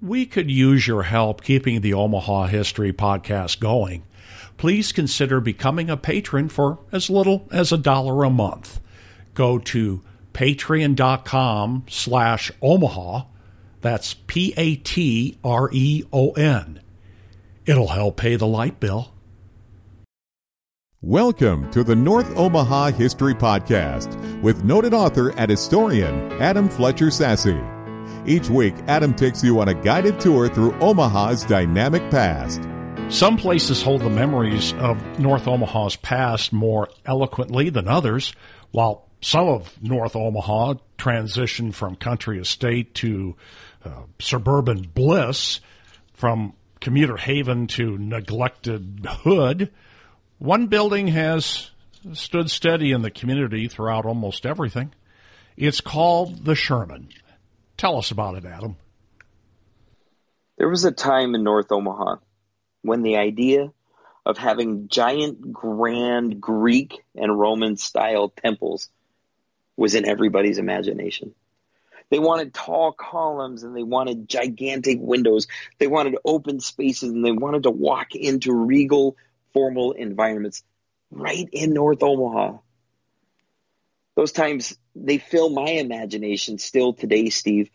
we could use your help keeping the Omaha History podcast going. Please consider becoming a patron for as little as a dollar a month. Go to patreon.com slash Omaha. That's P A T R E O N. It'll help pay the light bill. Welcome to the North Omaha History Podcast with noted author and historian Adam Fletcher Sasse. Each week, Adam takes you on a guided tour through Omaha's dynamic past. Some places hold the memories of North Omaha's past more eloquently than others, while some of North Omaha transitioned from country estate to uh, suburban bliss, from commuter haven to neglected hood. One building has stood steady in the community throughout almost everything. It's called the Sherman. Tell us about it, Adam. There was a time in North Omaha when the idea of having giant, grand Greek and Roman style temples was in everybody's imagination. They wanted tall columns and they wanted gigantic windows. They wanted open spaces and they wanted to walk into regal, formal environments right in North Omaha. Those times, they fill my imagination still today, Steve,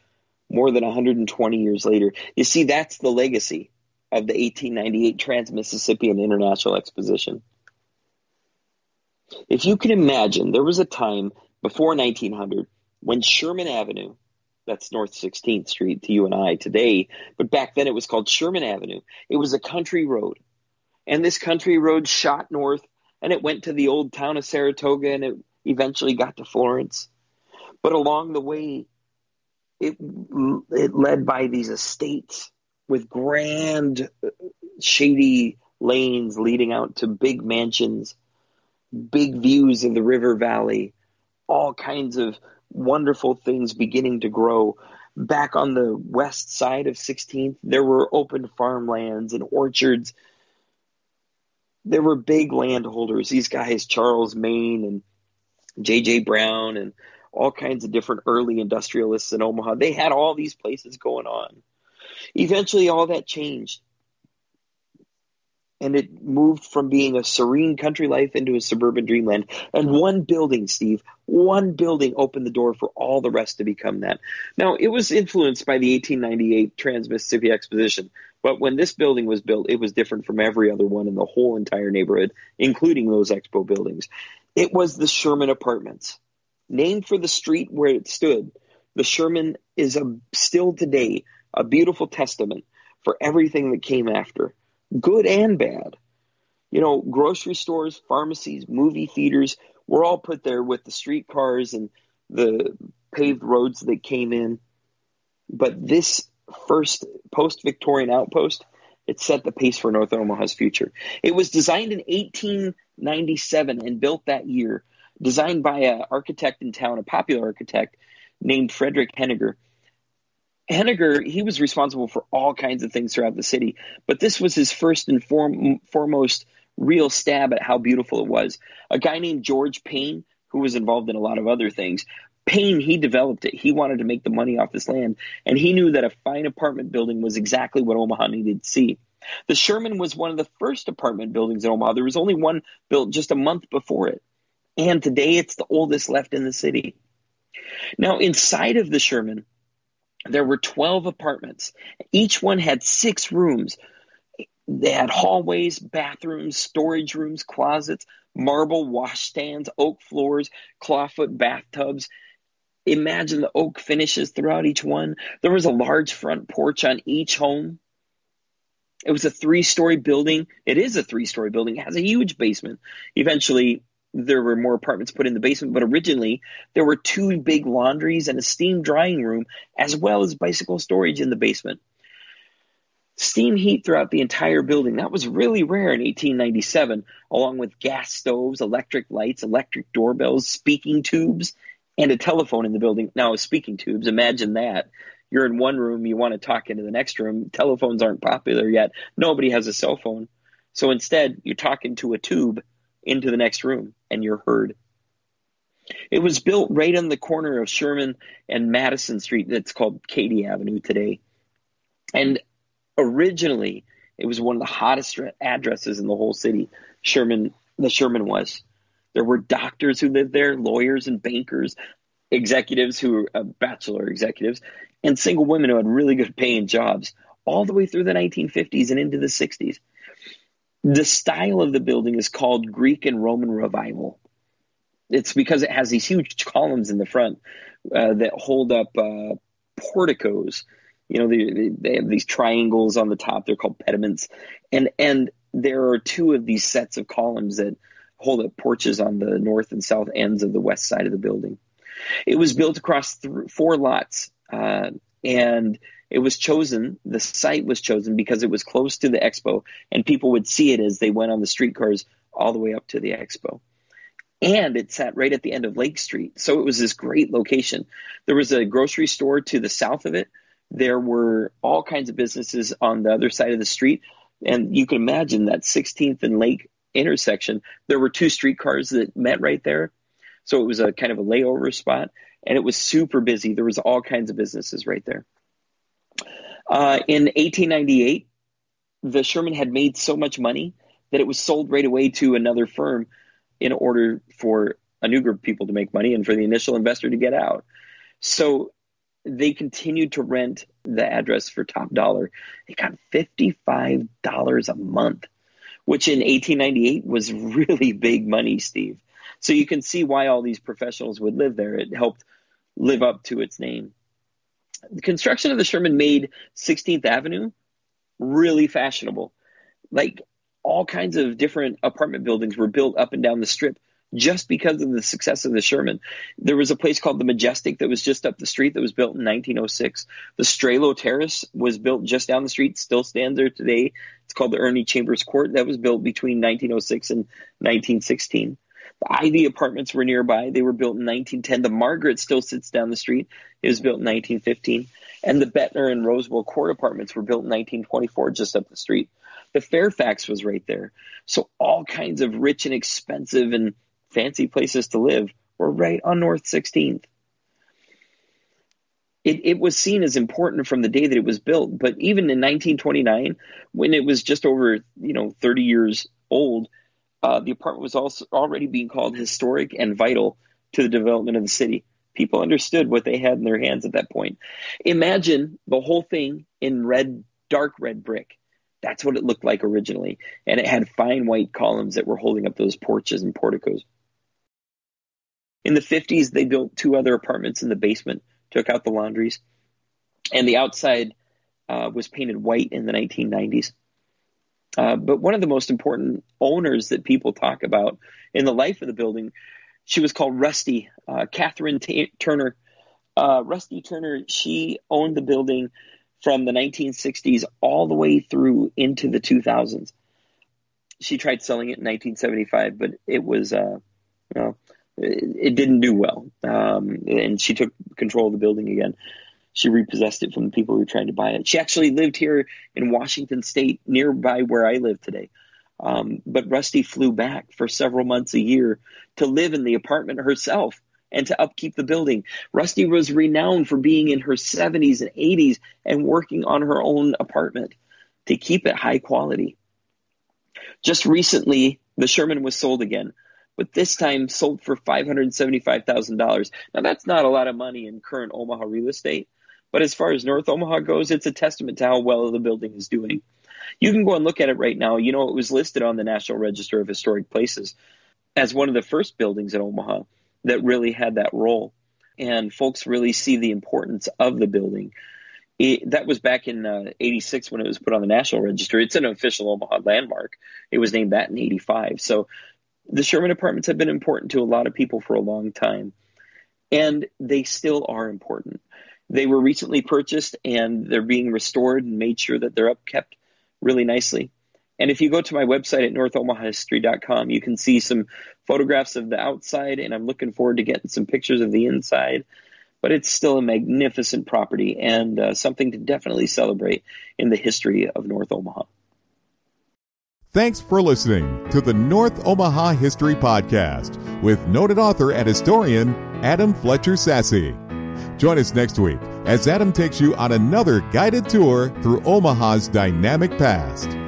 more than 120 years later. You see, that's the legacy of the 1898 Trans Mississippian International Exposition. If you can imagine, there was a time before 1900 when Sherman Avenue, that's North 16th Street to you and I today, but back then it was called Sherman Avenue. It was a country road. And this country road shot north and it went to the old town of Saratoga and it eventually got to Florence. But along the way, it, it led by these estates with grand, uh, shady lanes leading out to big mansions, big views of the river valley, all kinds of wonderful things beginning to grow. Back on the west side of 16th, there were open farmlands and orchards. There were big landholders. These guys, Charles Main and J.J. Brown, and all kinds of different early industrialists in Omaha. They had all these places going on. Eventually, all that changed. And it moved from being a serene country life into a suburban dreamland. And one building, Steve, one building opened the door for all the rest to become that. Now, it was influenced by the 1898 Trans Mississippi Exposition, but when this building was built, it was different from every other one in the whole entire neighborhood, including those expo buildings. It was the Sherman Apartments. Named for the street where it stood, the Sherman is a, still today a beautiful testament for everything that came after, good and bad. You know, grocery stores, pharmacies, movie theaters were all put there with the streetcars and the paved roads that came in. But this first post Victorian outpost, it set the pace for North Omaha's future. It was designed in 1897 and built that year, designed by an architect in town, a popular architect named Frederick Henninger. Henninger, he was responsible for all kinds of things throughout the city, but this was his first and form, foremost real stab at how beautiful it was. A guy named George Payne, who was involved in a lot of other things, Payne, he developed it. He wanted to make the money off this land, and he knew that a fine apartment building was exactly what Omaha needed to see. The Sherman was one of the first apartment buildings in Omaha. There was only one built just a month before it. And today it's the oldest left in the city. Now, inside of the Sherman, there were 12 apartments. Each one had six rooms. They had hallways, bathrooms, storage rooms, closets, marble washstands, oak floors, clawfoot bathtubs. Imagine the oak finishes throughout each one. There was a large front porch on each home. It was a three story building. It is a three story building. It has a huge basement. Eventually, there were more apartments put in the basement, but originally there were two big laundries and a steam drying room, as well as bicycle storage in the basement. Steam heat throughout the entire building. That was really rare in 1897, along with gas stoves, electric lights, electric doorbells, speaking tubes, and a telephone in the building. Now, speaking tubes, imagine that. You're in one room, you want to talk into the next room. Telephones aren't popular yet. Nobody has a cell phone. So instead, you're talking to a tube into the next room and you're heard. It was built right on the corner of Sherman and Madison Street that's called Katy Avenue today. And originally, it was one of the hottest addresses in the whole city. Sherman, the Sherman was. There were doctors who lived there, lawyers and bankers, executives who were uh, bachelor executives, and single women who had really good paying jobs all the way through the 1950s and into the 60s. The style of the building is called Greek and Roman Revival. It's because it has these huge columns in the front uh, that hold up uh, porticos. You know, they, they have these triangles on the top. They're called pediments, and and there are two of these sets of columns that hold up porches on the north and south ends of the west side of the building. It was built across th- four lots, uh, and it was chosen. The site was chosen because it was close to the expo, and people would see it as they went on the streetcars all the way up to the expo and it sat right at the end of Lake Street. So it was this great location. There was a grocery store to the south of it. There were all kinds of businesses on the other side of the street. And you can imagine that 16th and Lake intersection, there were two streetcars that met right there. So it was a kind of a layover spot and it was super busy. There was all kinds of businesses right there. Uh, in 1898, the Sherman had made so much money that it was sold right away to another firm in order for a new group of people to make money and for the initial investor to get out. So they continued to rent the address for top dollar. They got $55 a month, which in 1898 was really big money, Steve. So you can see why all these professionals would live there. It helped live up to its name. The construction of the Sherman made 16th Avenue really fashionable. Like all kinds of different apartment buildings were built up and down the strip just because of the success of the Sherman. There was a place called the Majestic that was just up the street that was built in 1906. The Strehlow Terrace was built just down the street, still stands there today. It's called the Ernie Chambers Court. That was built between 1906 and 1916. Ivy apartments were nearby. They were built in 1910. The Margaret still sits down the street. It was built in 1915. And the Bettner and Rosewell Court apartments were built in 1924 just up the street. The Fairfax was right there. So all kinds of rich and expensive and fancy places to live were right on North 16th. It, it was seen as important from the day that it was built, but even in 1929, when it was just over, you know, 30 years old, uh, the apartment was also already being called historic and vital to the development of the city. People understood what they had in their hands at that point. Imagine the whole thing in red, dark red brick. That's what it looked like originally. And it had fine white columns that were holding up those porches and porticos. In the 50s, they built two other apartments in the basement, took out the laundries, and the outside uh, was painted white in the 1990s. Uh, but one of the most important owners that people talk about in the life of the building, she was called Rusty, uh, Catherine T- Turner. Uh, Rusty Turner, she owned the building from the 1960s all the way through into the 2000s. She tried selling it in 1975, but it was, uh, you know, it, it didn't do well. Um, and she took control of the building again. She repossessed it from the people who were trying to buy it. She actually lived here in Washington State, nearby where I live today. Um, but Rusty flew back for several months a year to live in the apartment herself and to upkeep the building. Rusty was renowned for being in her 70s and 80s and working on her own apartment to keep it high quality. Just recently, the Sherman was sold again, but this time sold for $575,000. Now, that's not a lot of money in current Omaha real estate, but as far as North Omaha goes, it's a testament to how well the building is doing. You can go and look at it right now. You know, it was listed on the National Register of Historic Places as one of the first buildings in Omaha that really had that role. And folks really see the importance of the building. It, that was back in uh, 86 when it was put on the National Register. It's an official Omaha landmark. It was named that in 85. So the Sherman Apartments have been important to a lot of people for a long time. And they still are important. They were recently purchased and they're being restored and made sure that they're upkept really nicely. And if you go to my website at northomahahistory.com, you can see some photographs of the outside, and I'm looking forward to getting some pictures of the inside. But it's still a magnificent property and uh, something to definitely celebrate in the history of North Omaha. Thanks for listening to the North Omaha History Podcast with noted author and historian Adam Fletcher Sasse. Join us next week as Adam takes you on another guided tour through Omaha's dynamic past.